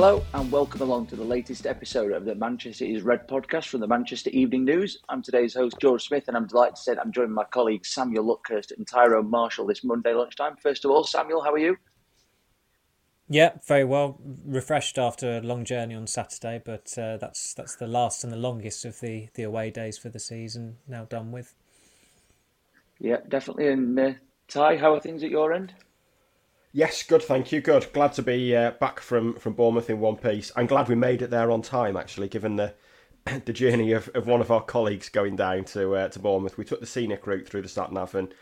Hello and welcome along to the latest episode of the Manchester is Red podcast from the Manchester Evening News. I'm today's host, George Smith, and I'm delighted to say that I'm joined by my colleagues Samuel Luckhurst and Tyrone Marshall this Monday lunchtime. First of all, Samuel, how are you? Yeah, very well. Refreshed after a long journey on Saturday, but uh, that's that's the last and the longest of the, the away days for the season. Now done with. Yeah, definitely. And uh, Ty, how are things at your end? Yes, good, thank you. Good. Glad to be uh, back from, from Bournemouth in one piece. I'm glad we made it there on time, actually, given the the journey of, of one of our colleagues going down to uh, to Bournemouth. We took the scenic route through the sat nav, and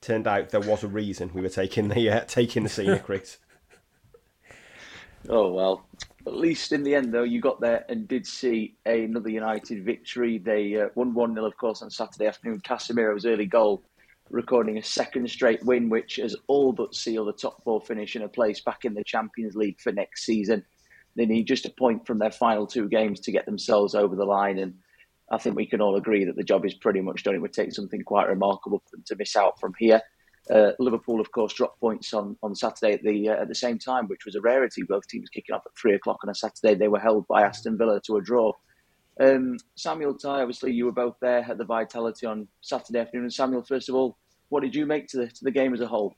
turned out there was a reason we were taking the uh, taking the scenic route. Oh well, at least in the end though, you got there and did see another United victory. They uh, won one 0 of course, on Saturday afternoon. Casemiro's early goal, recording a second straight win, which has all but sealed a top four finish and a place back in the Champions League for next season. They need just a point from their final two games to get themselves over the line, and I think we can all agree that the job is pretty much done. It would take something quite remarkable for them to miss out from here. Uh, Liverpool, of course, dropped points on, on Saturday at the uh, at the same time, which was a rarity. Both teams kicking off at three o'clock on a Saturday. They were held by Aston Villa to a draw. Um, Samuel Ty, obviously, you were both there at the Vitality on Saturday afternoon. And Samuel, first of all, what did you make to the to the game as a whole?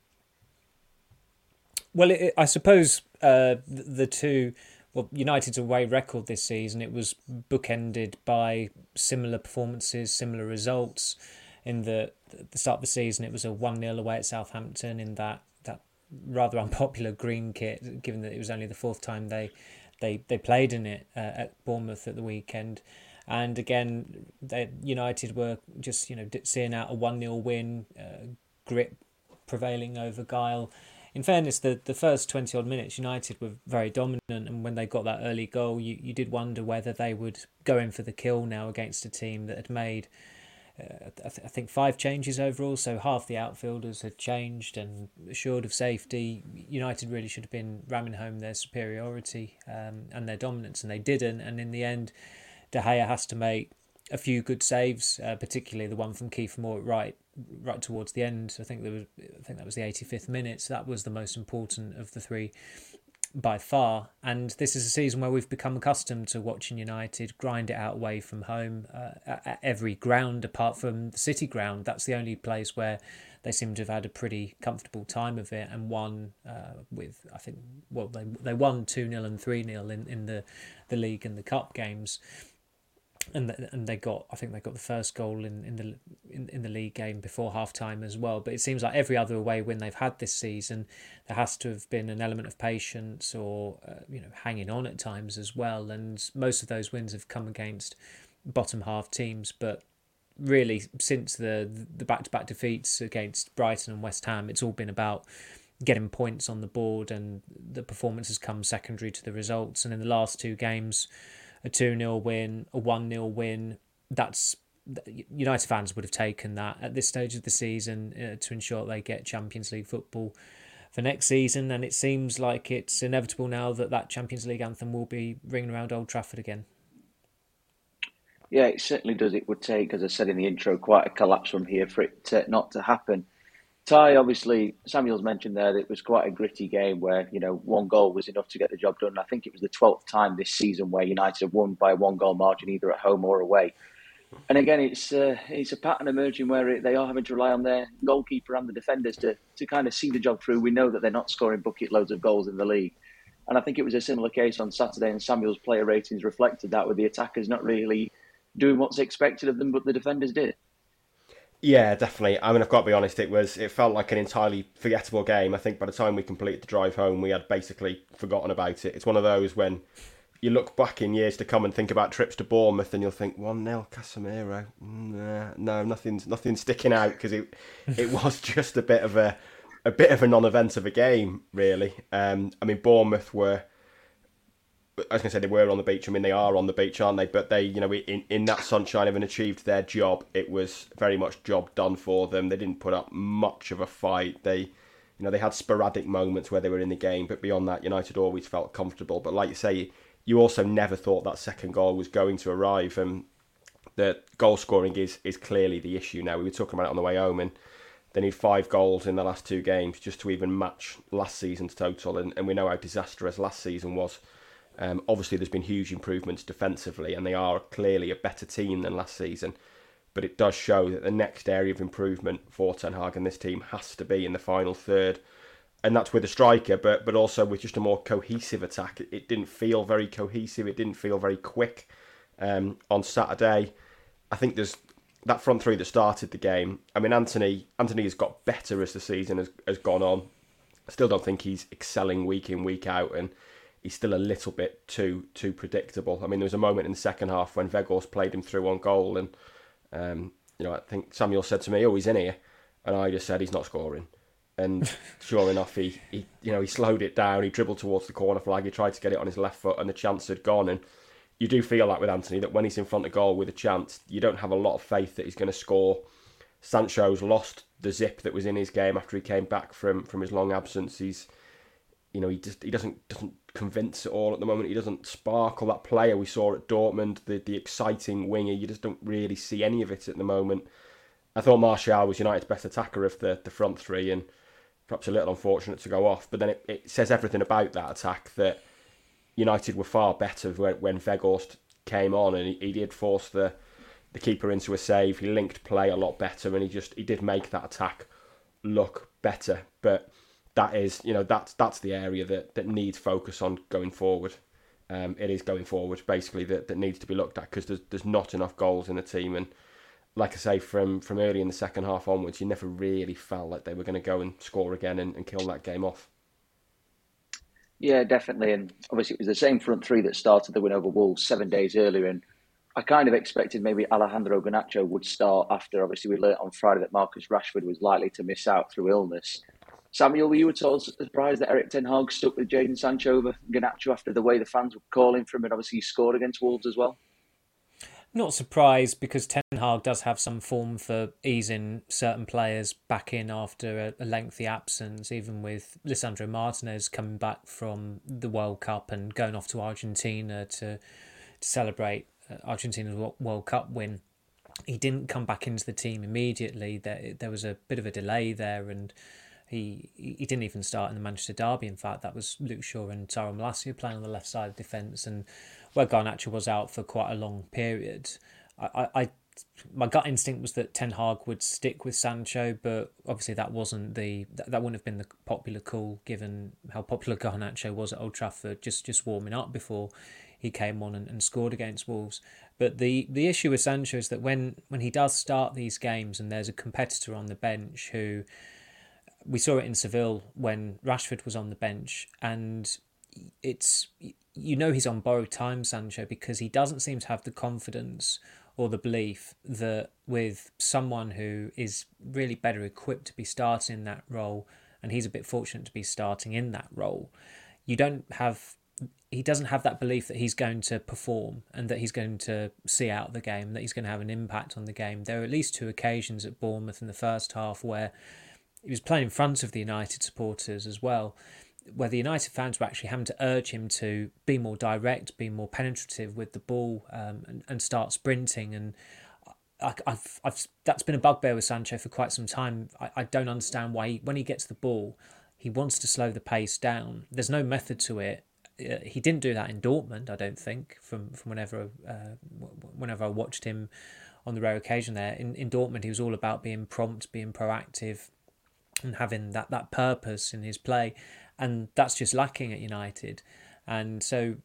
Well, it, I suppose uh, the, two well, United's away record this season, it was bookended by similar performances, similar results in the the start of the season, it was a one 0 away at Southampton in that that rather unpopular green kit, given that it was only the fourth time they they they played in it uh, at Bournemouth at the weekend. And again, they, United were just you know seeing out a one 0 win, uh, grip prevailing over guile. In fairness, the, the first 20 odd minutes, United were very dominant. And when they got that early goal, you, you did wonder whether they would go in for the kill now against a team that had made I, th- I, think five changes overall, so half the outfielders had changed and assured of safety. United really should have been ramming home their superiority um, and their dominance, and they didn't. And in the end, De Gea has to make a few good saves, uh, particularly the one from Kieffer Moore right right towards the end. I think there was I think that was the 85th minute. So that was the most important of the three by far. And this is a season where we've become accustomed to watching United grind it out away from home uh, at every ground apart from the City ground. That's the only place where they seem to have had a pretty comfortable time of it and won uh, with, I think, well, they, they won 2 0 and 3 0 in, in the, the league and the cup games and and they got I think they got the first goal in, in the in, in the league game before half time as well. But it seems like every other away win they've had this season, there has to have been an element of patience or uh, you know hanging on at times as well. And most of those wins have come against bottom half teams, but really since the the back to back defeats against Brighton and West Ham, it's all been about getting points on the board, and the performance has come secondary to the results. And in the last two games a 2 0 win, a 1 0 win. That's United fans would have taken that at this stage of the season uh, to ensure they get Champions League football for next season. And it seems like it's inevitable now that that Champions League anthem will be ringing around Old Trafford again. Yeah, it certainly does. It would take, as I said in the intro, quite a collapse from here for it to, not to happen. Ty, obviously, Samuel's mentioned there that it was quite a gritty game where, you know, one goal was enough to get the job done. I think it was the 12th time this season where United have won by one goal margin, either at home or away. And again, it's uh, it's a pattern emerging where it, they are having to rely on their goalkeeper and the defenders to, to kind of see the job through. We know that they're not scoring bucket loads of goals in the league. And I think it was a similar case on Saturday, and Samuel's player ratings reflected that with the attackers not really doing what's expected of them, but the defenders did. Yeah, definitely. I mean, I've got to be honest. It was. It felt like an entirely forgettable game. I think by the time we completed the drive home, we had basically forgotten about it. It's one of those when you look back in years to come and think about trips to Bournemouth, and you'll think one 0 Casemiro. Nah, no, nothing's nothing's sticking out because it it was just a bit of a a bit of a non-event of a game, really. Um, I mean, Bournemouth were I was going to say they were on the beach. I mean, they are on the beach, aren't they? But they, you know, in, in that sunshine, having achieved their job, it was very much job done for them. They didn't put up much of a fight. They, you know, they had sporadic moments where they were in the game, but beyond that, United always felt comfortable. But like you say, you also never thought that second goal was going to arrive. And the goal scoring is is clearly the issue now. We were talking about it on the way home, and they need five goals in the last two games just to even match last season's total. And, and we know how disastrous last season was Um, obviously, there's been huge improvements defensively, and they are clearly a better team than last season. But it does show that the next area of improvement for Ten Hag and this team has to be in the final third, and that's with a striker, but but also with just a more cohesive attack. It, it didn't feel very cohesive. It didn't feel very quick um, on Saturday. I think there's that front three that started the game. I mean, Antony Antony has got better as the season has, has gone on. I still don't think he's excelling week in week out, and he's still a little bit too too predictable. I mean, there was a moment in the second half when Weghorst played him through on goal, and um, you know, I think Samuel said to me, "Oh, he's in here," and I just said he's not scoring. And sure enough, he, he you know he slowed it down. He dribbled towards the corner flag. He tried to get it on his left foot, and the chance had gone. And you do feel like with Antony that when he's in front of goal with a chance, you don't have a lot of faith that he's going to score. Sancho's lost the zip that was in his game after he came back from from his long absence. He's you know he just he doesn't doesn't convince it all at the moment. He doesn't sparkle that player we saw at Dortmund, the the exciting winger. You just don't really see any of it at the moment. I thought Martial was United's best attacker of the, the front three and perhaps a little unfortunate to go off. But then it, it says everything about that attack that United were far better when, when came on and he, he did force the the keeper into a save. He linked play a lot better and he just he did make that attack look better. But that is, you know, that's that's the area that, that needs focus on going forward. Um, it is going forward basically that, that needs to be looked at because there's there's not enough goals in the team and like I say from from early in the second half onwards you never really felt like they were going to go and score again and, and kill that game off. Yeah, definitely, and obviously it was the same front three that started the win over Wolves seven days earlier, and I kind of expected maybe Alejandro Garnacho would start after obviously we learnt on Friday that Marcus Rashford was likely to miss out through illness. Samuel, were you at all surprised that Erik Ten Hag stuck with Jadon Sancho over Garnacho after the way the fans were calling for him, and obviously he scored against Wolves as well? Not surprised because Ten Hag does have some form for easing certain players back in after a, lengthy absence, even with Lisandro Martinez coming back from the World Cup and going off to Argentina to, to celebrate uh, Argentina's World Cup win. He didn't come back into the team immediately. There, there was a bit of a delay there, and he he didn't even start in the Manchester derby. In fact, that was Luke Shaw and Tyrell Malacia playing on the left side of defence, and where Garnacho was out for quite a long period. I, I, my gut instinct was that Ten Hag would stick with Sancho, but obviously that wasn't the that, that wouldn't have been the popular call given how popular Garnacho was at Old Trafford, just just warming up before he came on and, and scored against Wolves. But the the issue with Sancho is that when when he does start these games and there's a competitor on the bench who we saw it in Seville when Rashford was on the bench, and it's you know he's on borrowed time, Sancho, because he doesn't seem to have the confidence or the belief that with someone who is really better equipped to be starting that role, and he's a bit fortunate to be starting in that role, you don't have he doesn't have that belief that he's going to perform and that he's going to see out the game, that he's going to have an impact on the game. There are at least two occasions at Bournemouth in the first half where he was playing in front of the United supporters as well, where the United fans were actually having to urge him to be more direct, be more penetrative with the ball, um, and, and start sprinting. And I, have I've that's been a bugbear with Sancho for quite some time. I, I don't understand why he, when he gets the ball, he wants to slow the pace down. There's no method to it. Uh, he didn't do that in Dortmund, I don't think. From from whenever uh, whenever I watched him on the rare occasion there in in Dortmund, he was all about being prompt, being proactive, and having that, that purpose in his play. And that's just lacking at United. And so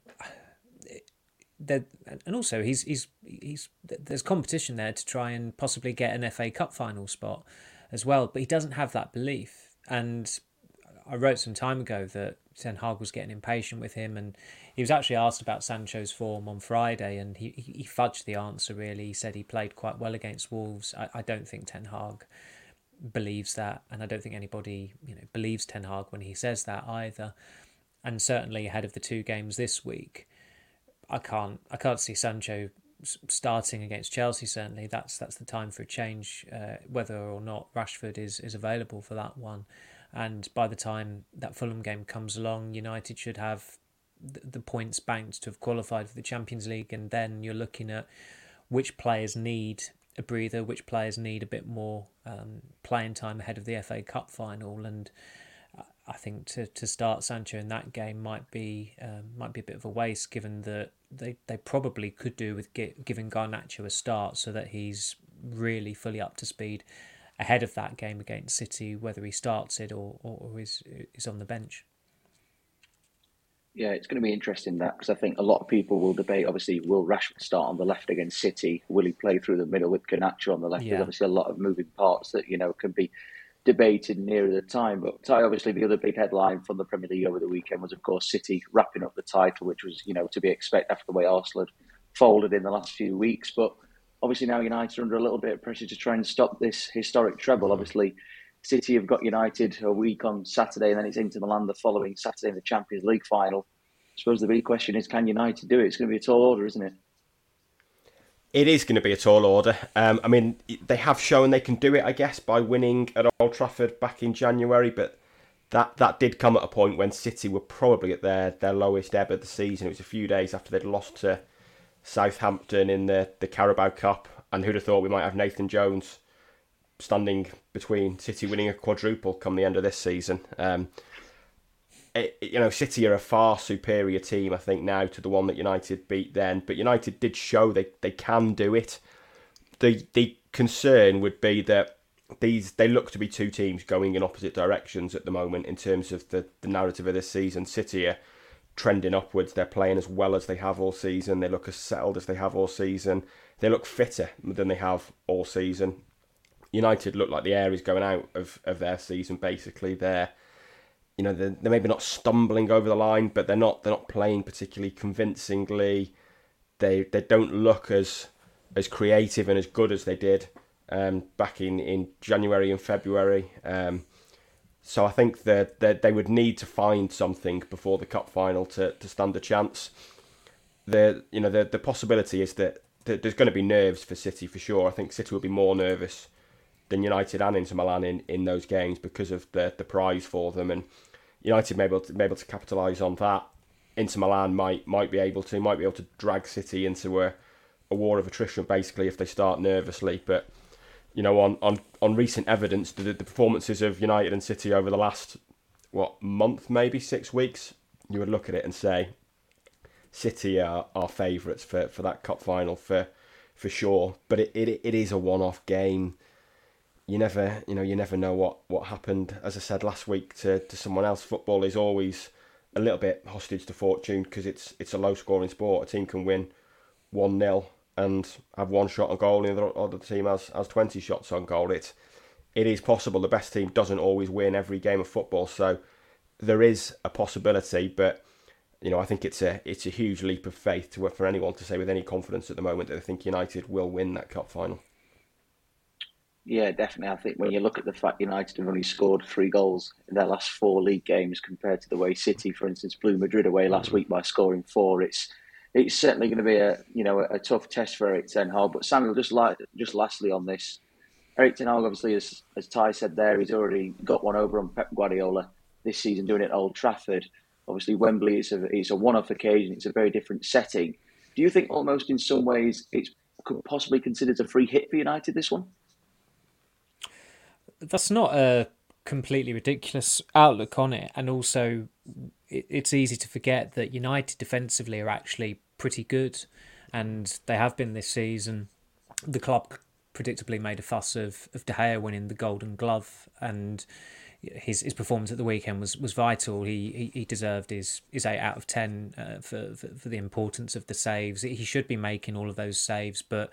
There, and also he's he's he's there's competition there to try and possibly get an FA Cup final spot as well, but he doesn't have that belief. And I wrote some time ago that Ten Hag was getting impatient with him, and he was actually asked about Sancho's form on Friday, and he he fudged the answer. Really, he said he played quite well against Wolves. I, I don't think Ten Hag believes that, and I don't think anybody you know believes Ten Hag when he says that either. And certainly ahead of the two games this week, I can't I can't see Sancho starting against Chelsea. Certainly, that's that's the time for a change, uh, whether or not Rashford is is available for that one. And by the time that Fulham game comes along, United should have the points banked to have qualified for the Champions League, and then you're looking at which players need a breather, which players need a bit more um, playing time ahead of the FA Cup final. And I think to, to start Sancho in that game might be um, might be a bit of a waste, given that they, they probably could do with get, giving Garnacho a start so that he's really fully up to speed ahead of that game against City, whether he starts it or, or, or is is on the bench. Yeah, it's going to be interesting that because I think a lot of people will debate. Obviously, will Rashford start on the left against City? Will he play through the middle with Garnacho on the left? Yeah. There's obviously a lot of moving parts that you know can be debated nearer the time. But obviously, the other big headline from the Premier League over the weekend was, of course, City wrapping up the title, which was you know to be expected after the way Arsenal had folded in the last few weeks. But obviously now United are under a little bit of pressure to try and stop this historic treble. Mm. Obviously, City have got United a week on Saturday, and then it's Inter Milan the following Saturday in the Champions League final. I suppose the big question is, can United do it? It's going to be a tall order, isn't it? It is going to be a tall order. Um, I mean, they have shown they can do it, I guess, by winning at Old Trafford back in January, but that that did come at a point when City were probably at their, their lowest ebb of the season. It was a few days after they'd lost to Southampton in the, the Carabao Cup, and who'd have thought we might have Nathan Jones standing between City winning a quadruple come the end of this season. Um, it, you know, City are a far superior team, I think, now to the one that United beat then. But United did show they, they can do it. The the concern would be that these they look to be two teams going in opposite directions at the moment in terms of the, the narrative of this season. City are trending upwards. They're playing as well as they have all season. They look as settled as they have all season. They look fitter than they have all season. United look like the air is going out of, of their season. Basically, they're you know they're, they're maybe not stumbling over the line, but they're not they're not playing particularly convincingly. They they don't look as as creative and as good as they did um, back in, in January and February. Um, so I think that, that they would need to find something before the cup final to, to stand a chance. The you know the the possibility is that, that there's going to be nerves for City for sure. I think City will be more nervous than United and Inter Milan in, in those games because of the the prize for them and United may be able to, able to capitalise on that. Inter Milan might might be able to might be able to drag City into a, a war of attrition basically if they start nervously. But you know on on, on recent evidence, the, the performances of United and City over the last what month maybe six weeks, you would look at it and say City are, are favourites for, for that cup final for for sure. But it, it it is a one off game you never you know you never know what what happened. As i said last week to, to someone else football is always a little bit hostage to fortune because it's it's a low scoring sport. A team can win 1-0 and have one shot on goal and the other team has has 20 shots on goal. It it is possible the best team doesn't always win every game of football so there is a possibility but you know I think it's a it's a huge leap of faith to for anyone to say with any confidence at the moment that they think United will win that cup final yeah, definitely. I think when you look at the fact United have only scored three goals in their last four league games compared to the way City, for instance, blew Madrid away last mm. week by scoring four, it's it's certainly going to be a you know a, tough test for Erik Ten Hag. But Samuel, just like just lastly on this, Erik Ten Hag obviously, as as Ty said there, he's already got one over on Pep Guardiola this season doing it at Old Trafford. Obviously, Wembley is a it's a one-off occasion. It's a very different setting. Do you think almost in some ways it's could possibly considered a free hit for United this one? That's not a completely ridiculous outlook on it, and also it, it's easy to forget that United defensively are actually pretty good, and they have been this season. The club predictably made a fuss of, of De Gea winning the Golden Glove, and his his performance at the weekend was, was vital. He, he he deserved his, his eight out of ten uh, for, for for the importance of the saves. He should be making all of those saves, but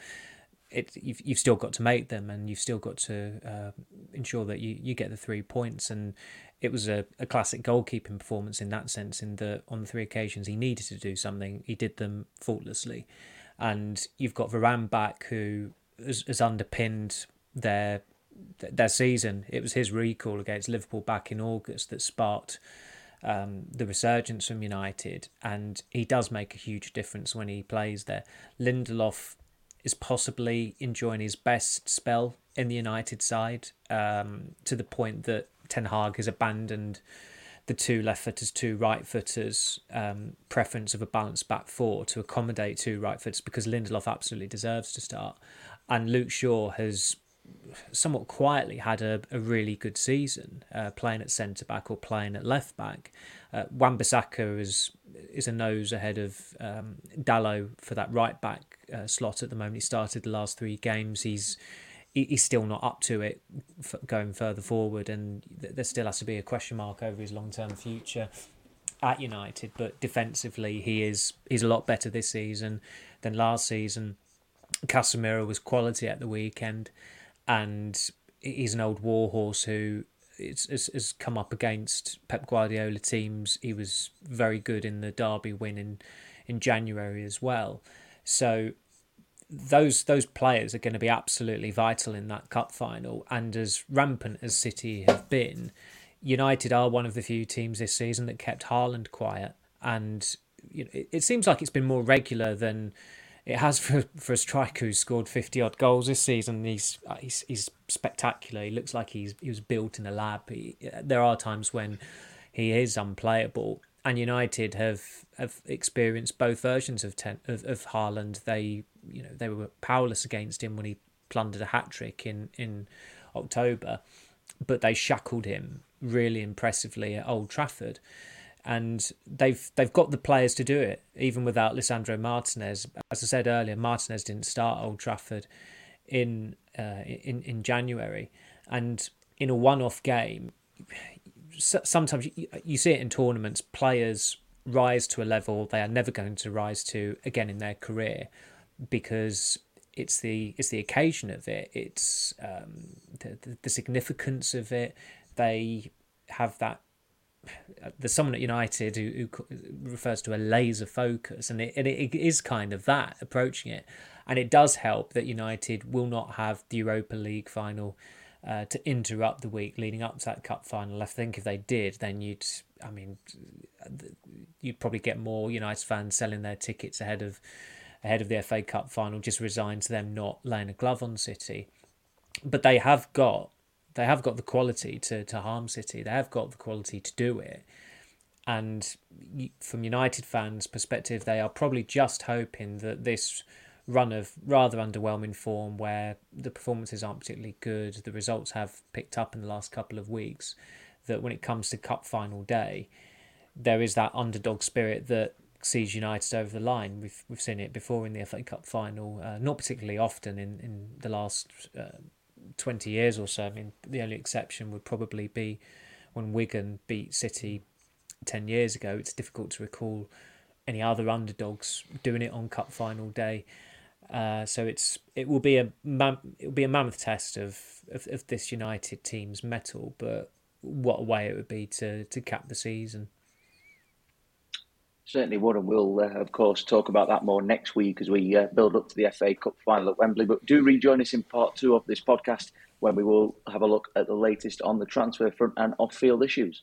it you've you've still got to make them, and you've still got to uh, ensure that you, you get the three points. And it was a, a classic goalkeeping performance in that sense. In the on the three occasions he needed to do something, he did them faultlessly. And you've got Varane back, who has, has underpinned their their season. It was his recall against Liverpool back in August that sparked um, the resurgence from United, and he does make a huge difference when he plays there. Lindelof is possibly enjoying his best spell in the United side um, to the point that Ten Hag has abandoned the two left footers, two right footers um, preference of a balanced back four to accommodate two right footers because Lindelof absolutely deserves to start. And Luke Shaw has somewhat quietly had a, a really good season, uh, playing at centre back or playing at left back. Uh, Wan-Bissaka is is a nose ahead of um, for that right back uh, slot at the moment. He started the last three games. He's he's still not up to it going further forward, and there still has to be a question mark over his long term future at United. But defensively, he is he's a lot better this season than last season. Casemiro was quality at the weekend, and he's an old warhorse who has, come up against Pep Guardiola teams. He was very good in the Derby win in in January as well. So those those players are going to be absolutely vital in that cup final. And as rampant as City have been, United are one of the few teams this season that kept Haaland quiet. And you know, it, it seems like it's been more regular than it has for, for a striker who's scored 50 odd goals this season. He's, uh, he's, he's spectacular. He looks like he's, he was built in a lab. He, uh, there are times when he is unplayable. And United have, have experienced both versions of ten, of, of Haaland. They you know they were powerless against him when he plundered a hat trick in in October, but they shackled him really impressively at Old Trafford and they've they've got the players to do it even without Lisandro Martinez. As I said earlier, Martinez didn't start Old Trafford in uh, in in January, and in a one-off game, sometimes you, you see it in tournaments. Players rise to a level they are never going to rise to again in their career because it's the it's the occasion of it. It's um, the, the the significance of it. They have that there's someone at United who, who refers to a laser focus, and it, and it is kind of that approaching it, and it does help that United will not have the Europa League final uh, to interrupt the week leading up to that cup final. I think if they did, then you'd, I mean, you'd probably get more United fans selling their tickets ahead of ahead of the FA Cup final, just resigned to them not laying a glove on City. But they have got they have got the quality to, to harm City. They have got the quality to do it. And from United fans' perspective, they are probably just hoping that this run of rather underwhelming form, where the performances aren't particularly good, the results have picked up in the last couple of weeks, that when it comes to Cup final day, there is that underdog spirit that sees United over the line. We've we've seen it before in the FA Cup final, uh, not particularly often in in the last. Uh, 20 years or so. I mean, the only exception would probably be when Wigan beat City 10 years ago. It's difficult to recall any other underdogs doing it on cup final day. Uh, so it's it will be a it will be a mammoth test of, of, of this United team's mettle, but what a way it would be to to cap the season certainly would, and we'll uh, of course talk about that more next week as we uh, build up to the FA Cup final at Wembley. But do rejoin us in part two of this podcast when we will have a look at the latest on the transfer front and off-field issues.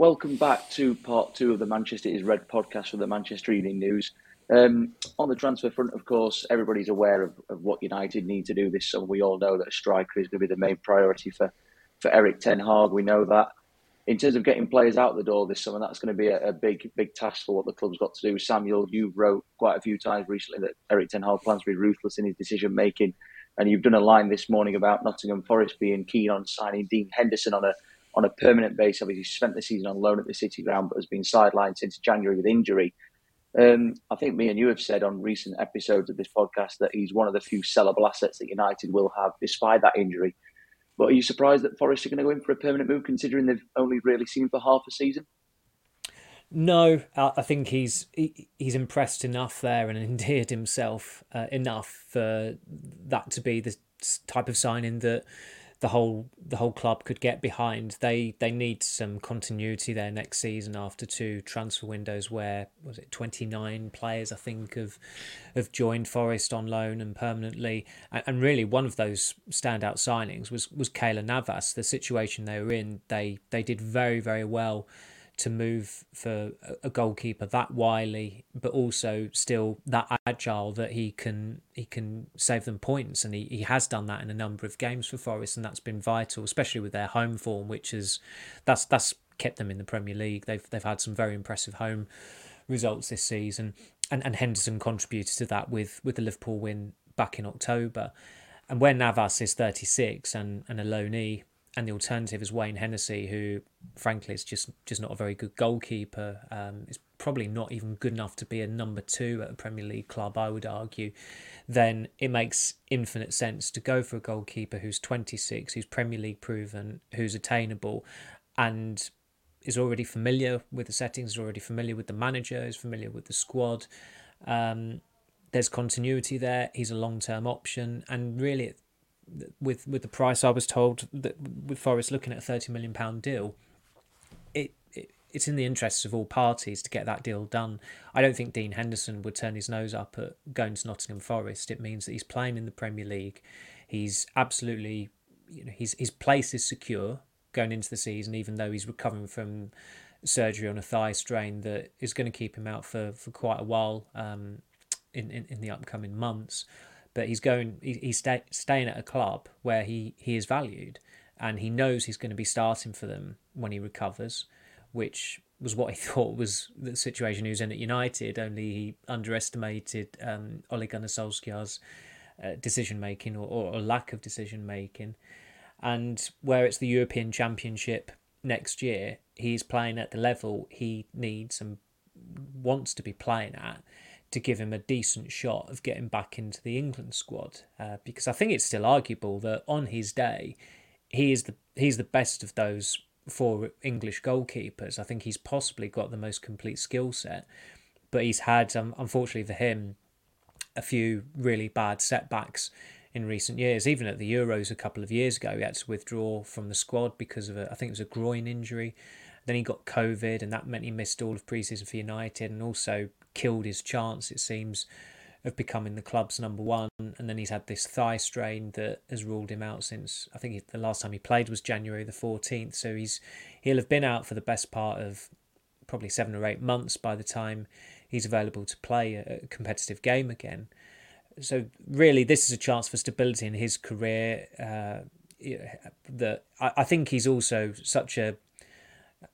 Welcome back to part two of the Manchester is Red podcast for the Manchester Evening News. Um, on the transfer front, of course, everybody's aware of, of, what United need to do this summer. We all know that a striker is going to be the main priority for, for Erik Ten Hag. We know that. In terms of getting players out the door this summer, that's going to be a, a big, big task for what the club's got to do. Samuel, you wrote quite a few times recently that Erik Ten Hag plans to be ruthless in his decision making, and you've done a line this morning about Nottingham Forest being keen on signing Dean Henderson on a on a permanent basis. Obviously, spent the season on loan at the City Ground, but has been sidelined since January with injury. Um, I think me and you have said on recent episodes of this podcast that he's one of the few sellable assets that United will have despite that injury. But are you surprised that Forest are going to go in for a permanent move, considering they've only really seen for half a season? No, I think he's he's impressed enough there and endeared himself uh, enough for that to be the type of signing that the whole the whole club could get behind. They they need some continuity there next season after two transfer windows where was it twenty nine players I think have have joined Forest on loan and permanently. And, and really one of those standout signings was was Keylor Navas. The situation they were in, they they did very very well to move for a goalkeeper that wily, but also still that agile that he can he can save them points, and he, he has done that in a number of games for Forest, and that's been vital, especially with their home form, which is that's that's kept them in the Premier League. They've they've had some very impressive home results this season, and and Henderson contributed to that with with the Liverpool win back in October. And when Navas is 36 and, and a loanee, and the alternative is Wayne Hennessy, who frankly is just just not a very good goalkeeper. Um, is probably not even good enough to be a number two at a Premier League club, I would argue. Then it makes infinite sense to go for a goalkeeper who's 26, who's Premier League proven, who's attainable, and is already familiar with the settings, is already familiar with the manager, is familiar with the squad. Um, there's continuity there. He's a long term option, and really, with with the price I was told that with Forest looking at a thirty million pound deal, it, it it's in the interests of all parties to get that deal done. I don't think Dean Henderson would turn his nose up at going to Nottingham Forest. It means that he's playing in the Premier League. He's absolutely, you know, his his place is secure going into the season, even though he's recovering from surgery on a thigh strain that is going to keep him out for, for quite a while um, in, in, in the upcoming months but he's going he, he's stay, staying at a club where he he is valued and he knows he's going to be starting for them when he recovers which was what he thought was the situation. He was in at United only he underestimated um, Ole Gunnar Solskjaer's uh, decision making or, or lack of decision making and where it's the European Championship next year he's playing at the level he needs and wants to be playing at to give him a decent shot of getting back into the England squad uh, because I think it's still arguable that on his day he is the he's the best of those four English goalkeepers. I think he's possibly got the most complete skill set, but he's had um, unfortunately for him a few really bad setbacks in recent years. Even at the Euros a couple of years ago, he had to withdraw from the squad because of a, I think it was a groin injury. Then he got COVID, and that meant he missed all of preseason for United, and also killed his chance, it seems, of becoming the club's number one. And then he's had this thigh strain that has ruled him out since I think the last time he played was January the 14th. So he's he'll have been out for the best part of probably seven or eight months by the time he's available to play a competitive game again. So really, this is a chance for stability in his career. Uh, that I, I think he's also such a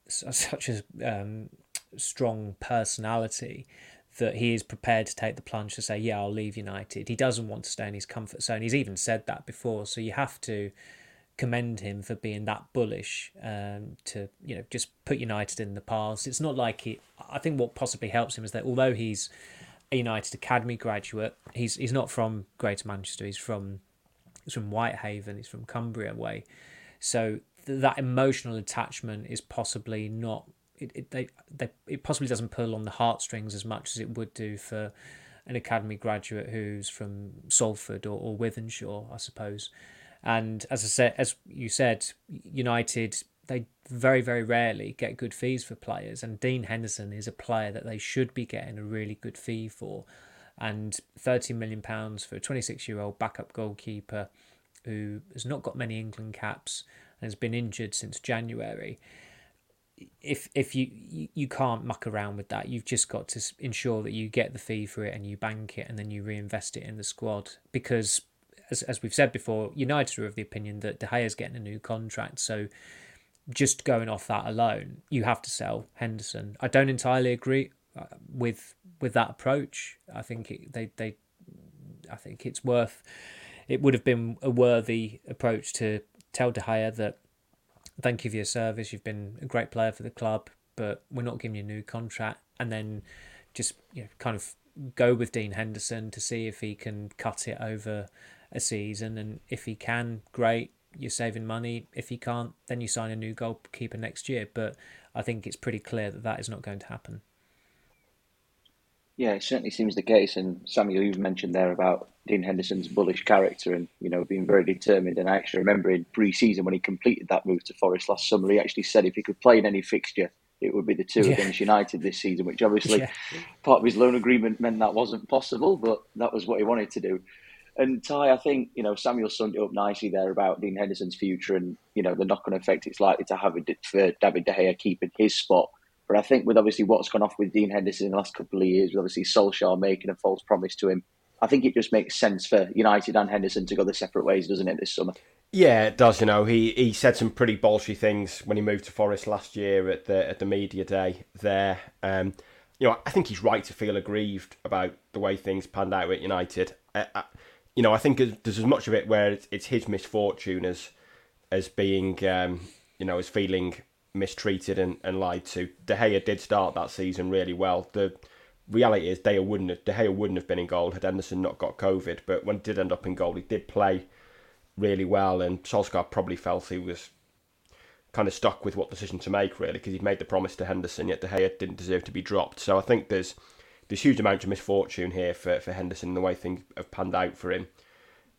such a um, strong personality that he is prepared to take the plunge to say, yeah, I'll leave United. He doesn't want to stay in his comfort zone. He's even said that before. So you have to commend him for being that bullish um, to, you know, just put United in the past. It's not like he, I think what possibly helps him is that although he's a United Academy graduate, he's he's not from Greater Manchester. He's from he's from Whitehaven. He's from Cumbria way. So th- that emotional attachment is possibly not it, it they, they it possibly doesn't pull on the heartstrings as much as it would do for an academy graduate who's from Salford or, or Wythenshawe, I suppose. And as I said, as you said, United they very very rarely get good fees for players, and Dean Henderson is a player that they should be getting a really good fee for, and thirty million pounds for a twenty six year old backup goalkeeper who has not got many England caps and has been injured since January if if you, you you can't muck around with that you've just got to ensure that you get the fee for it and you bank it and then you reinvest it in the squad. Because as, as we've said before united are of the opinion that de Gea's getting a new contract so just going off that alone you have to sell henderson. I don't entirely agree uh, with with that approach. I think it, they they i think it's worth it would have been a worthy approach to tell de Gea that thank you for your service. You've been a great player for the club, but we're not giving you a new contract. And then just you know, kind of go with Dean Henderson to see if he can cut it over a season. And if he can, great, you're saving money. If he can't, then you sign a new goalkeeper next year. But I think it's pretty clear that that is not going to happen. Yeah, it certainly seems the case. And Samuel, you mentioned there about Dean Henderson's bullish character and you know being very determined. And I actually remember in pre-season when he completed that move to Forest last summer, he actually said if he could play in any fixture, it would be the two Yeah. against United this season. Which obviously Yeah. part of his loan agreement meant that wasn't possible, but that was what he wanted to do. And Ty, I think you know Samuel summed it up nicely there about Dean Henderson's future and you know the knock-on effect it's likely to have for David De Gea keeping his spot. But I think with obviously what's gone off with Dean Henderson in the last couple of years, with obviously Solskjaer making a false promise to him, I think it just makes sense for United and Henderson to go their separate ways, doesn't it, this summer? Yeah, it does. You know, he, he said some pretty bolshy things when he moved to Forest last year at the at the media day there. Um, you know, I think he's right to feel aggrieved about the way things panned out at United. I, I, you know, I think there's as much of it where it's, it's his misfortune as as being, um, you know, as feeling mistreated and, and lied to. De Gea did start that season really well. The reality is De Gea wouldn't have, De Gea wouldn't have been in goal had Henderson not got COVID. But when he did end up in goal, he did play really well, and Solskjaer probably felt he was kind of stuck with what decision to make really because he'd made the promise to Henderson, yet De Gea didn't deserve to be dropped. So I think there's there's huge amount of misfortune here for, for Henderson the way things have panned out for him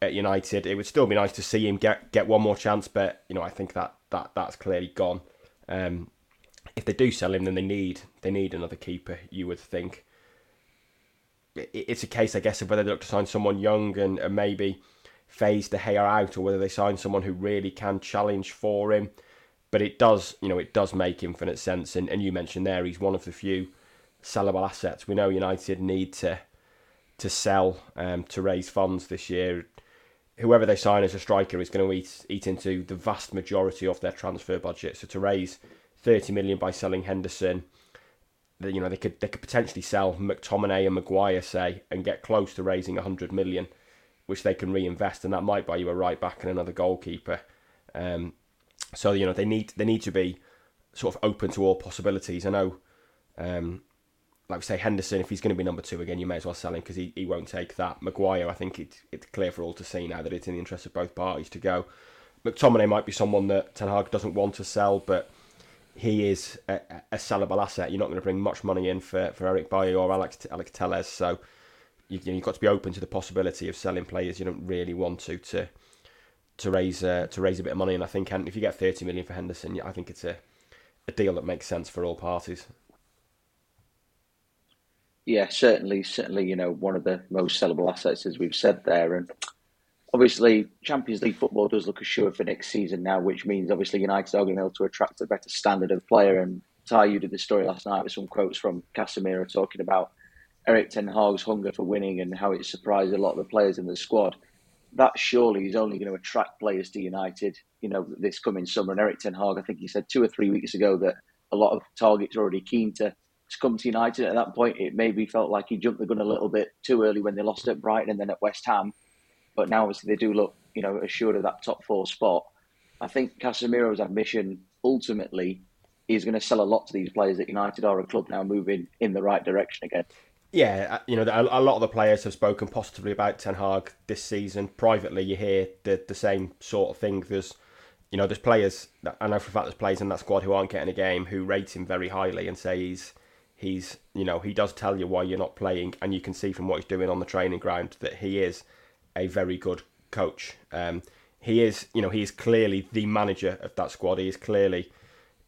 at United. It would still be nice to see him get get one more chance, but you know I think that that that's clearly gone. Um, if they do sell him, then they need they need another keeper. You would think. It's a case, I guess, of whether they look to sign someone young and, and maybe phase De Gea out, or whether they sign someone who really can challenge for him. But it does, you know, it does make infinite sense. And, and you mentioned there, he's one of the few sellable assets. We know United need to to sell um, to raise funds this year. Whoever they sign as a striker is going to eat eat into the vast majority of their transfer budget. So to raise thirty million by selling Henderson, you know they could they could potentially sell McTominay and Maguire say and get close to raising hundred million, which they can reinvest, and that might buy you a right back and another goalkeeper. Um, so you know they need they need to be sort of open to all possibilities. I know, um, like we say, Henderson, if he's going to be number two again, you may as well sell him because he, he won't take that. Maguire, I think it, it's clear for all to see now that it's in the interest of both parties to go. McTominay might be someone that Ten Hag doesn't want to sell, but he is a, a sellable asset. You're not going to bring much money in for, for Eric Bailly or Alex Alex Telles, so you, you've got to be open to the possibility of selling players you don't really want to to to raise uh, to raise a bit of money. And I think if you get 30 million for Henderson, I think it's a a deal that makes sense for all parties. Yeah, certainly, certainly, you know, one of the most sellable assets, as we've said there. And obviously, Champions League football does look assured for next season now, which means obviously United are going to be able to attract a better standard of player. And Ty, you did the story last night with some quotes from Casemiro talking about Erik Ten Hag's hunger for winning and how it surprised a lot of the players in the squad. That surely is only going to attract players to United, you know, this coming summer. And Erik Ten Hag, I think he said two or three weeks ago that a lot of targets are already keen to to come to United. At that point, it maybe felt like he jumped the gun a little bit too early when they lost at Brighton and then at West Ham. But now, obviously, they do look, you know, assured of that top four spot. I think Casemiro's admission ultimately is going to sell a lot to these players that United are a club now moving in the right direction again. Yeah, uh, you know, a, lot of the players have spoken positively about Ten Hag this season. Privately, you hear the the same sort of thing. There's, you know, there's players. I know for a fact there's players in that squad who aren't getting a game who rate him very highly and say he's he's you know he does tell you why you're not playing, and you can see from what he's doing on the training ground that he is a very good coach. Um, he is, you know, he is clearly the manager of that squad. He is clearly.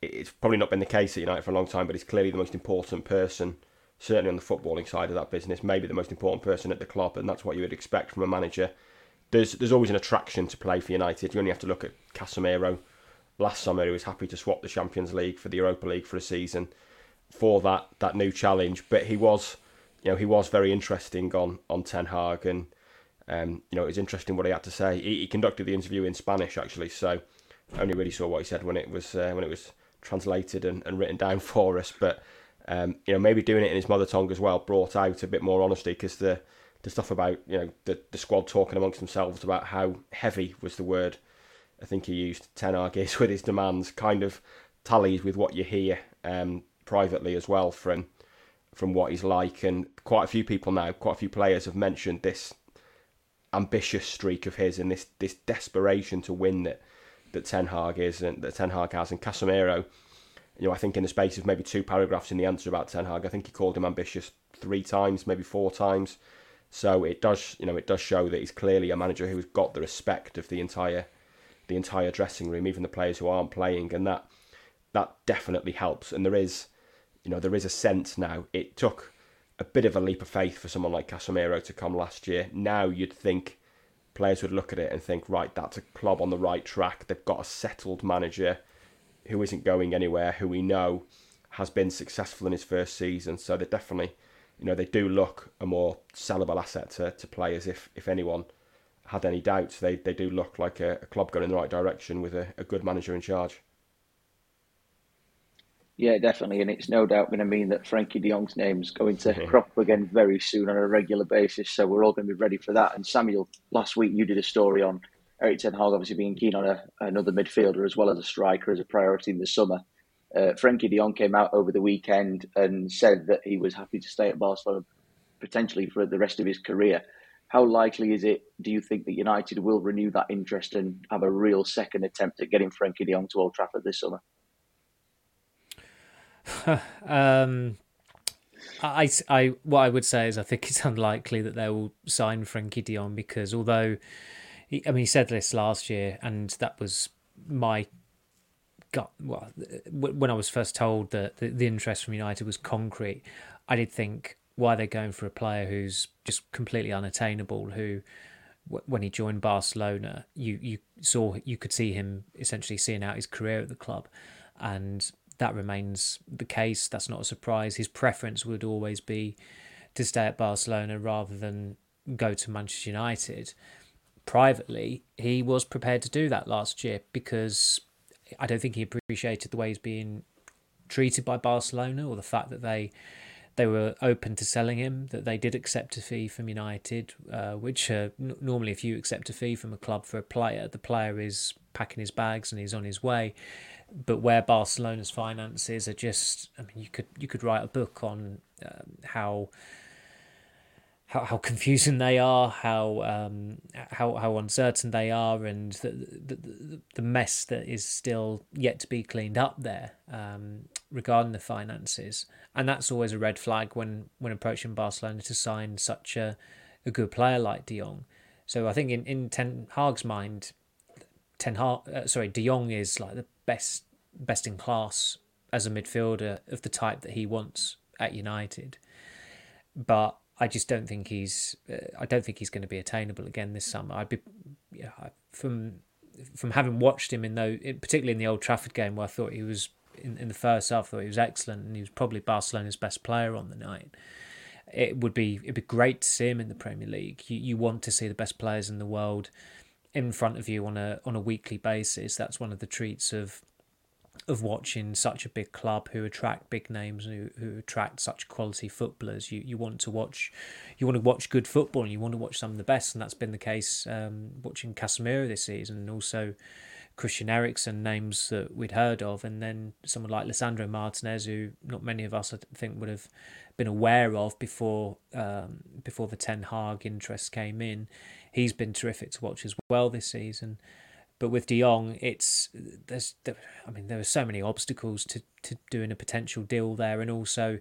It's probably not been the case at United for a long time, but he's clearly the most important person, certainly on the footballing side of that business. Maybe the most important person at the club, and that's what you would expect from a manager. There's there's always an attraction to play for United. You only have to look at Casemiro last summer, who was happy to swap the Champions League for the Europa League for a season for that that new challenge. But he was, you know, he was very interesting on on Ten Hag, and um, you know, it was interesting what he had to say. He, he conducted the interview in Spanish actually, so I only really saw what he said when it was uh, when it was translated and, and written down for us. But um, you know, maybe doing it in his mother tongue as well brought out a bit more honesty because the the stuff about you know the the squad talking amongst themselves about how heavy was the word. I think he used Ten is with his demands, kind of tallies with what you hear um, privately as well from from what he's like. And quite a few people now, quite a few players have mentioned this ambitious streak of his and this this desperation to win that that Ten Hag is and that Ten Hag has. And Casemiro, you know, I think in the space of maybe two paragraphs in the answer about Ten Hag, I think he called him ambitious three times, maybe four times. So it does, you know, it does show that he's clearly a manager who's got the respect of the entire, the entire dressing room, even the players who aren't playing, and that that definitely helps. And there is, you know, there is a sense now. It took a bit of a leap of faith for someone like Casemiro to come last year. Now you'd think players would look at it and think, right, that's a club on the right track. They've got a settled manager who isn't going anywhere, who we know has been successful in his first season. So they definitely, you know, they do look a more sellable asset to, to players. If if anyone had any doubts, they, they do look like a, a club going in the right direction with a, a good manager in charge. Yeah, definitely, and it's no doubt going to mean that Frenkie De Jong's name's going to crop up again very soon on a regular basis. So we're all going to be ready for that. And Samuel, last week you did a story on Erik Ten Hag obviously being keen on a, another midfielder as well as a striker as a priority in the summer. Uh, Frenkie De Jong came out over the weekend and said that he was happy to stay at Barcelona potentially for the rest of his career. How likely is it, do you think, that United will renew that interest and have a real second attempt at getting Frenkie De Jong to Old Trafford this summer? um, I, I, what I would say is I think it's unlikely that they will sign Frenkie De Jong because although, he, I mean, he said this last year, and that was my gut. Well, when I was first told that the, the interest from United was concrete, I did think, why are they going for a player who's just completely unattainable? Who, when he joined Barcelona, you you saw you could see him essentially seeing out his career at the club, and that remains the case. That's not a surprise. His preference would always be to stay at Barcelona rather than go to Manchester United. Privately, he was prepared to do that last year because I don't think he appreciated the way he's being treated by Barcelona or the fact that they they were open to selling him, that they did accept a fee from United, uh, which uh, n- normally if you accept a fee from a club for a player, the player is packing his bags and he's on his way but where Barcelona's finances are just, I mean, you could you could write a book on um, how how how confusing they are, how um, how how uncertain they are, and the, the the mess that is still yet to be cleaned up there um, regarding the finances, and that's always a red flag when when approaching Barcelona to sign such a a good player like De Jong. So I think in in Ten Hag's mind, Ten Hag, uh, sorry, De Jong is like the best best in class as a midfielder of the type that he wants at United. But I just don't think he's uh, I don't think he's going to be attainable again this summer. I'd be yeah, from from having watched him in though particularly in the Old Trafford game where I thought he was in, in the first half I thought he was excellent and he was probably Barcelona's best player on the night. It would be it'd be great to see him in the Premier League. You you want to see the best players in the world in front of you on a on a weekly basis. That's one of the treats of of watching such a big club who attract big names who, who attract such quality footballers. You you want to watch you want to watch good football and you want to watch some of the best and that's been the case um, watching Casemiro this season and also Christian Eriksen names that we'd heard of and then someone like Lisandro Martinez who not many of us I think would have been aware of before um, before the Ten Hag interest came in he's been terrific to watch as well this season. But with De Jong, it's there's I mean there are so many obstacles to to doing a potential deal there, and also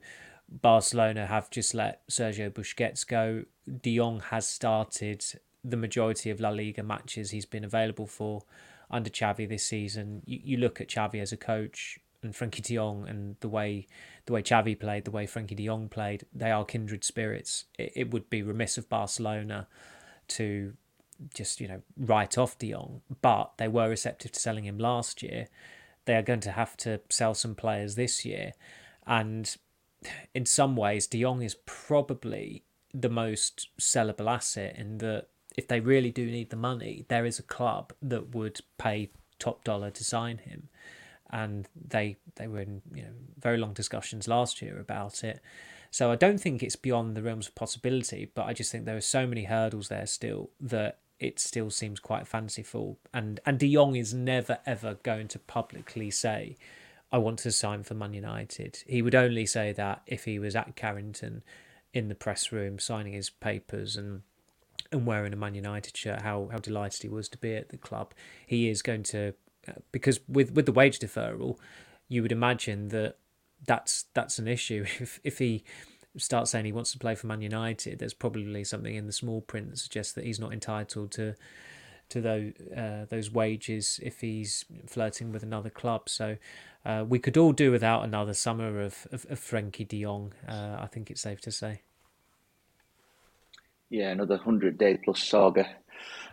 Barcelona have just let Sergio Busquets go. De Jong has started the majority of La Liga matches he's been available for under Xavi this season. You, you look at Xavi as a coach and Frenkie De Jong and the way the way Xavi played, the way Frenkie De Jong played, they are kindred spirits. It, it would be remiss of Barcelona to just you know write off De Jong, but they were receptive to selling him last year. They are going to have to sell some players this year, and in some ways, De Jong is probably the most sellable asset in that if they really do need the money, there is a club that would pay top dollar to sign him, and they they were in you know very long discussions last year about it. So I don't think it's beyond the realms of possibility, but I just think there are so many hurdles there still that it still seems quite fanciful. And and De Jong is never ever going to publicly say, "I want to sign for Man United." He would only say that if he was at Carrington, in the press room, signing his papers and and wearing a Man United shirt. How how delighted he was to be at the club. He is going to uh, because with with the wage deferral, you would imagine that that's that's an issue if if he starts saying he wants to play for Man United, there's probably something in the small print that suggests that he's not entitled to to those uh, those wages if he's flirting with another club. So uh, we could all do without another summer of of, of Frenkie De Jong. Uh, I think it's safe to say. Yeah, another hundred day plus saga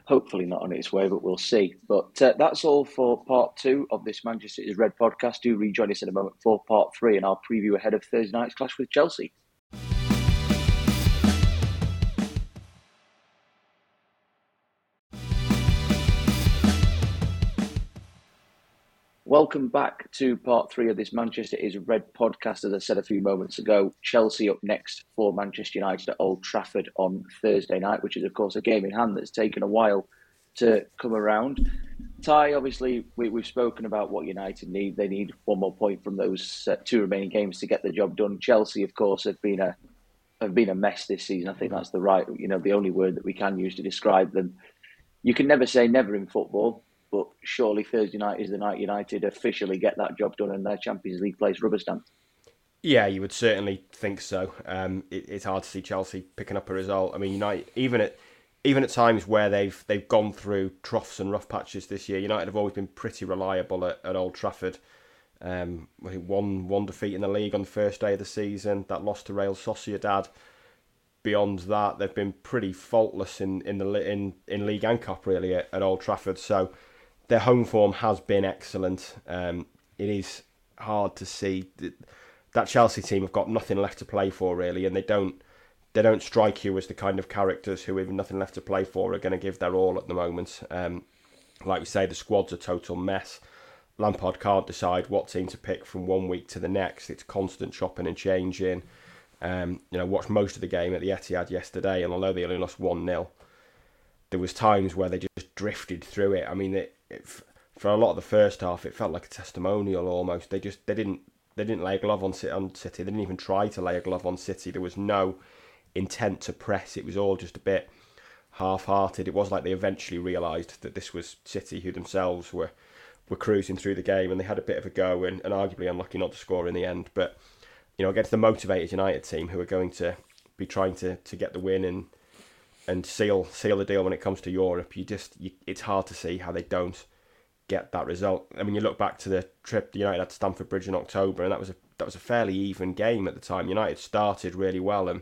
hopefully not on its way, but we'll see. But uh, that's all for part two of this Manchester is Red podcast. Do rejoin us in a moment for part three and our preview ahead of Thursday night's clash with Chelsea. Welcome back to part three of this Manchester is Red podcast. As I said a few moments ago, Chelsea up next for Manchester United at Old Trafford on Thursday night, which is, of course, a game in hand that's taken a while to come around. Ty, obviously, we, have spoken about what United need. They need one more point from those uh, two remaining games to get the job done. Chelsea, of course, have been a have been a mess this season. I think that's the right, you know, the only word that we can use to describe them. You can never say never in football but surely Thursday night is the night United officially get that job done and their Champions League place rubber stamped. Yeah, you would certainly think so. Um, it, it's hard to see Chelsea picking up a result. I mean, United even at even at times where they've they've gone through troughs and rough patches this year, United have always been pretty reliable at, at Old Trafford. Um, one one defeat in the league on the first day of the season, that loss to Real Sociedad. Beyond that, they've been pretty faultless in in the in in league and cup really at, at Old Trafford. So their home form has been excellent. Um, it is hard to see that, Chelsea team have got nothing left to play for really, and they don't they don't strike you as the kind of characters who, have nothing left to play for, are going to give their all at the moment. Um, like we say, the squad's a total mess. Lampard can't decide what team to pick from one week to the next. It's constant chopping and changing. Um, you know, watched most of the game at the Etihad yesterday, and although they only lost one 0 there was times where they just drifted through it. I mean, it, it, for a lot of the first half, it felt like a testimonial almost. They just they didn't they didn't lay a glove on on City. They didn't even try to lay a glove on City. There was no intent to press. It was all just a bit half-hearted. It was like they eventually realised that this was City who themselves were were cruising through the game, and they had a bit of a go, and, and arguably unlucky not to score in the end. But you know, against the motivated United team who are going to be trying to, to get the win and and seal seal the deal when it comes to Europe. You just you, it's hard to see how they don't get that result. I mean, you look back to the trip the United had to Stamford Bridge in October, and that was a that was a fairly even game at the time. United started really well, and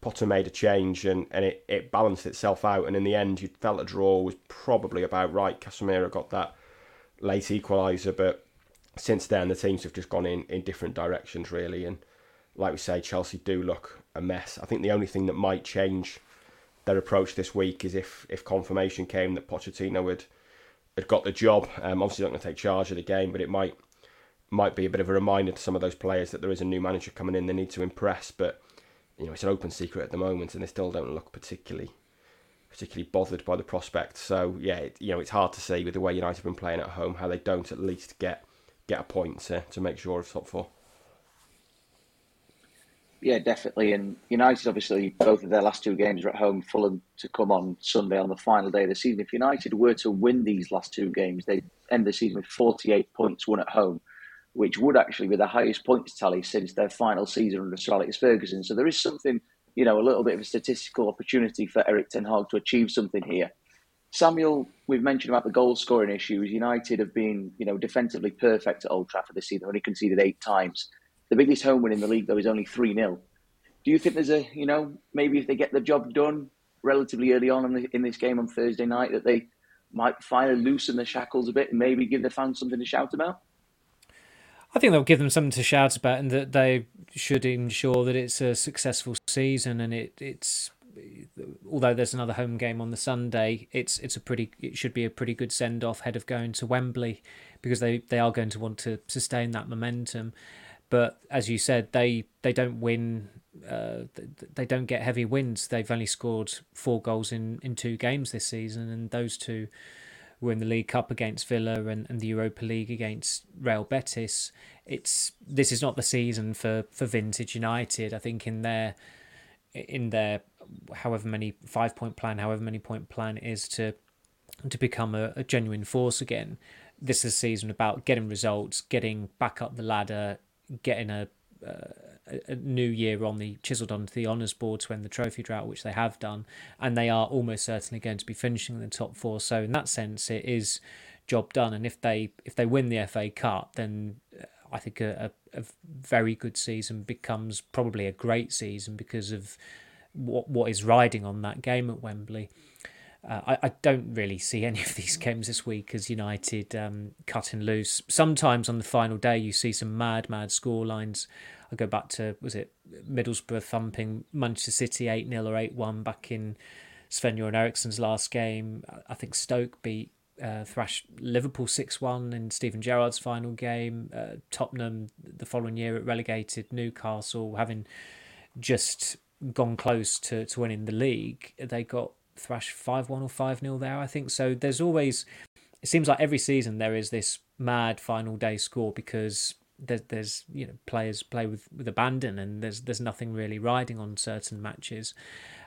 Potter made a change, and, and it, it balanced itself out. And in the end, you felt a draw was probably about right. Casemiro got that late equaliser, but since then the teams have just gone in, in different directions really. And like we say, Chelsea do look a mess. I think the only thing that might change their approach this week is if if confirmation came that Pochettino had had got the job. Um, obviously, not going to take charge of the game, but it might might be a bit of a reminder to some of those players that there is a new manager coming in. They need to impress, but you know it's an open secret at the moment, and they still don't look particularly particularly bothered by the prospect. So yeah, it, you know it's hard to see with the way United have been playing at home how they don't at least get get a point to, to make sure of top four. Yeah, definitely. And United, obviously, both of their last two games are at home. Fulham to come on Sunday on the final day of the season. If United were to win these last two games, they'd end the season with 48 points won at home, which would actually be the highest points tally since their final season under Sir Alex Ferguson. So there is something, you know, a little bit of a statistical opportunity for Erik Ten Hag to achieve something here. Samuel, we've mentioned about the goal scoring issues. United have been, you know, defensively perfect at Old Trafford this season, only conceded eight times. The biggest home win in the league, though, is only 3 0. Do you think there's a, you know, maybe if they get the job done relatively early on in, the, in this game on Thursday night, that they might finally loosen the shackles a bit and maybe give the fans something to shout about? I think they'll give them something to shout about, and that they should ensure that it's a successful season. And it, it's although there's another home game on the Sunday, it's it's a pretty it should be a pretty good send off ahead of going to Wembley because they, they are going to want to sustain that momentum. But as you said, they they don't win. Uh, they don't get heavy wins. They've only scored four goals in, in two games this season, and those two were in the League Cup against Villa and, and the Europa League against Real Betis. It's this is not the season for, for vintage United. I think in their in their however many five point plan, however many point plan is to to become a, a genuine force again. This is a season about getting results, getting back up the ladder, getting a uh, a, a new year on the chiselled onto the honours boards when the trophy drought, which they have done, and they are almost certainly going to be finishing in the top four. So in that sense, it is job done. And if they if they win the FA Cup, then uh, I think a, a, a very good season becomes probably a great season because of what what is riding on that game at Wembley. Uh, I, I don't really see any of these games this week as United um, cutting loose. Sometimes on the final day, you see some mad, mad score lines. I go back to, was it Middlesbrough thumping Manchester City 8 0 or 8 1 back in Sven Göran Eriksson's last game. I think Stoke beat uh, thrashed Liverpool 6 1 in Steven Gerrard's final game. Uh, Tottenham the following year it relegated Newcastle, having just gone close to, to winning the league. They got thrash 5 1 or 5 0 there, I think. So there's always, it seems like every season there is this mad final day score because there's, there's you know players play with, with abandon and there's there's nothing really riding on certain matches.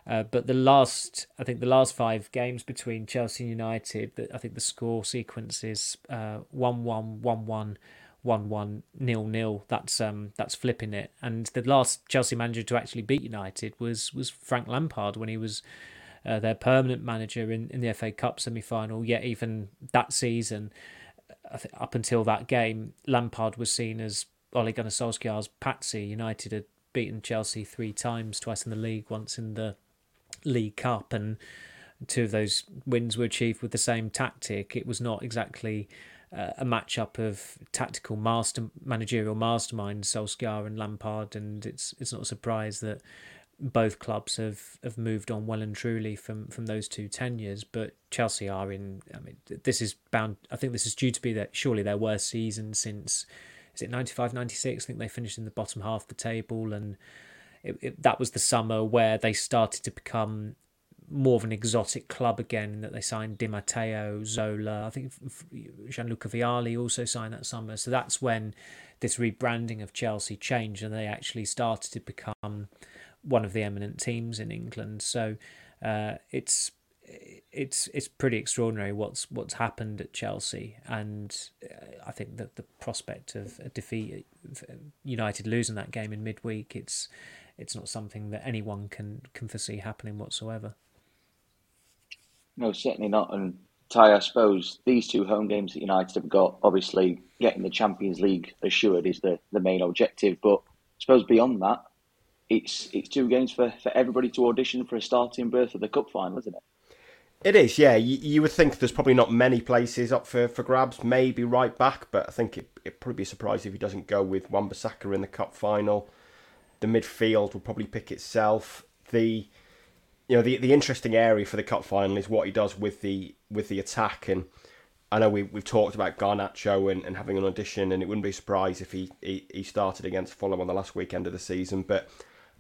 Uh, but the last, I think the last five games between Chelsea and United, I think the score sequence is uh, 1 1, 1 1, 1 1, nil nil. That's um that's flipping it. And the last Chelsea manager to actually beat United was was Frank Lampard when he was uh, their permanent manager in, in the FA Cup semi final. Yet, even that season, up until that game, Lampard was seen as Ole Gunnar Solskjaer's patsy. United had beaten Chelsea three times, twice in the league, once in the League Cup, and two of those wins were achieved with the same tactic. It was not exactly uh, a matchup of tactical master managerial masterminds, Solskjaer and Lampard, and it's it's not a surprise that both clubs have, have moved on well and truly from, from those two tenures, but Chelsea are in. I mean, this is bound. I think this is due to be that surely their worst season since is it 95, 96? I think they finished in the bottom half of the table, and it, it, that was the summer where they started to become more of an exotic club again. That they signed Di Matteo, Zola. I think Gianluca Vialli also signed that summer. So that's when this rebranding of Chelsea changed, and they actually started to become one of the eminent teams in England. So uh, it's it's it's pretty extraordinary what's what's happened at Chelsea, and uh, I think that the prospect of a defeat, United losing that game in midweek, it's it's not something that anyone can can foresee happening whatsoever. No, certainly not. And Ty, I suppose these two home games that United have got, obviously getting the Champions League assured is the, the main objective. But I suppose beyond that, it's it's two games for, for everybody to audition for a starting berth for the cup final, isn't it? It is, yeah. You, you would think there's probably not many places up for, for grabs, maybe right back, but I think it, it'd probably be a surprise if he doesn't go with Wan-Bissaka in the cup final. The midfield will probably pick itself. The you know the the interesting area for the cup final is what he does with the with the attack and I know we we've talked about Garnacho and, and having an audition and it wouldn't be a surprise if he, he, he started against Fulham on the last weekend of the season but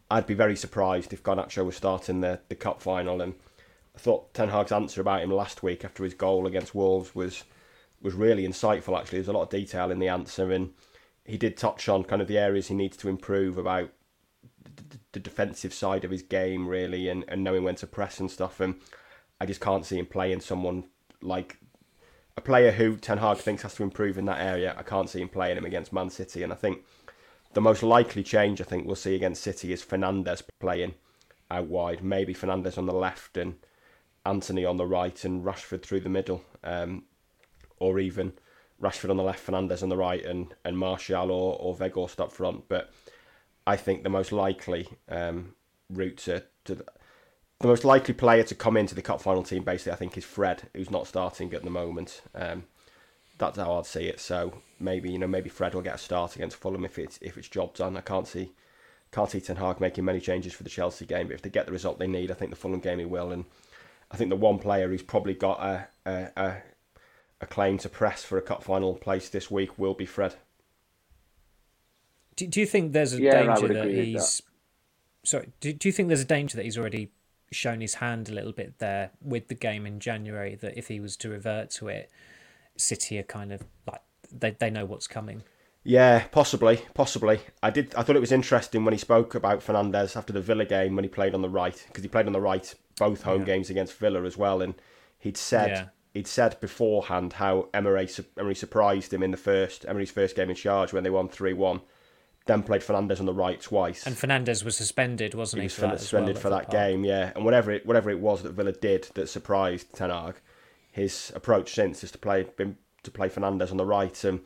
I'd be very surprised if Garnacho was starting the, the cup final. And I thought Ten Hag's answer about him last week after his goal against Wolves was was really insightful. Actually, there's a lot of detail in the answer, and he did touch on kind of the areas he needs to improve about the, the defensive side of his game, really, and, and knowing when to press and stuff. And I just can't see him playing someone like a player who Ten Hag thinks has to improve in that area. I can't see him playing him against Man City, and I think the most likely change I think we'll see against City is Fernandes playing out wide. Maybe Fernandes on the left and Antony on the right and Rashford through the middle. Um, or even Rashford on the left, Fernandes on the right, and, and Martial or, or Weghorst up front. But I think the most likely um, route to, to the, the, most likely player to come into the cup final team, basically, I think is Fred, who's not starting at the moment. Um, that's how I'd see it. So maybe you know maybe Fred will get a start against Fulham if it's if it's job done. I can't see can't see Ten Hag making many changes for the Chelsea game, but if they get the result they need, I think the Fulham game he will. And I think the one player who's probably got a a, a, a claim to press for a cup final place this week will be Fred. Do, do you think there's a yeah, danger that he's that. sorry? Do, do you think there's a danger that he's already shown his hand a little bit there with the game in January? That if he was to revert to it, City are kind of like they they know what's coming. Yeah, possibly, possibly. I did. I thought it was interesting when he spoke about Fernandes after the Villa game when he played on the right because he played on the right both home yeah. games against Villa as well, and he'd said yeah. he'd said beforehand how Emery Emery surprised him in the first Emery's first game in charge when they won three one, then played Fernandes on the right twice. And Fernandes was suspended, wasn't he? he was for that suspended well for that game, yeah. And whatever it whatever it was that Villa did that surprised Ten Hag, his approach since is to play to play Fernandes on the right. And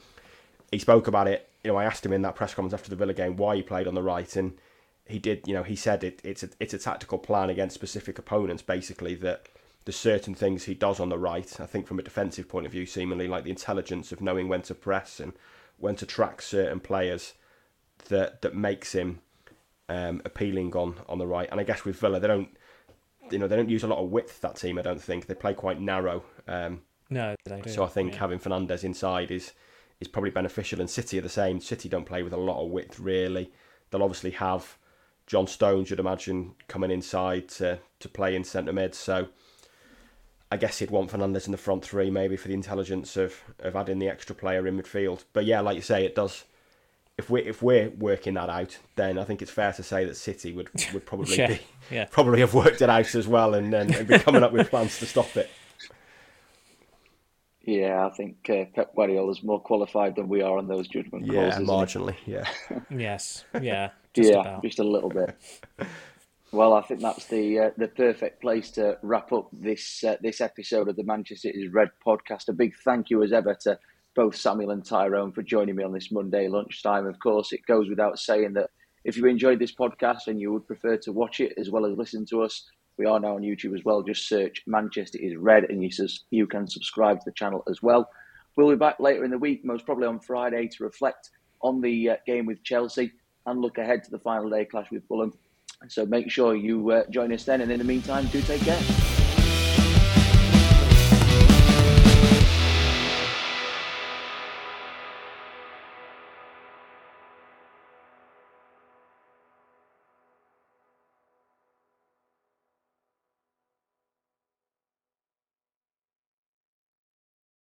he spoke about it. You know, I asked him in that press conference after the Villa game why he played on the right, and he did. You know, he said it, it's a it's a tactical plan against specific opponents. Basically, that there's certain things he does on the right. I think from a defensive point of view, seemingly like the intelligence of knowing when to press and when to track certain players that that makes him um, appealing on on the right. And I guess with Villa, they don't you know they don't use a lot of width. That team, I don't think they play quite narrow. Um, No, so I think yeah. having Fernandes inside is is probably beneficial. And City are the same. City don't play with a lot of width really. They'll obviously have John Stones, you'd imagine, coming inside to to play in centre mid. So I guess he'd want Fernandes in the front three, maybe for the intelligence of of adding the extra player in midfield. But yeah, like you say, it does. If we if we're working that out, then I think it's fair to say that City would would probably Yeah, be yeah. probably have worked it out as well and, and, and be coming up with plans to stop it. Yeah, I think uh, Pep is more qualified than we are on those judgment calls. Yeah, isn't marginally. Yeah. Yes, yeah, just yeah, about. just a little bit. well, I think that's the uh, the perfect place to wrap up this uh, this episode of the Manchester is Red podcast. A big thank you as ever to both Samuel and Tyrone for joining me on this Monday lunchtime. Of course, it goes without saying that if you enjoyed this podcast and you would prefer to watch it as well as listen to us, we are now on YouTube as well. Just search Manchester is Red and you, sus- you can subscribe to the channel as well. We'll be back later in the week, most probably on Friday, to reflect on the uh, game with Chelsea and look ahead to the final day clash with Fulham. So make sure you uh, join us then. And in the meantime, do take care.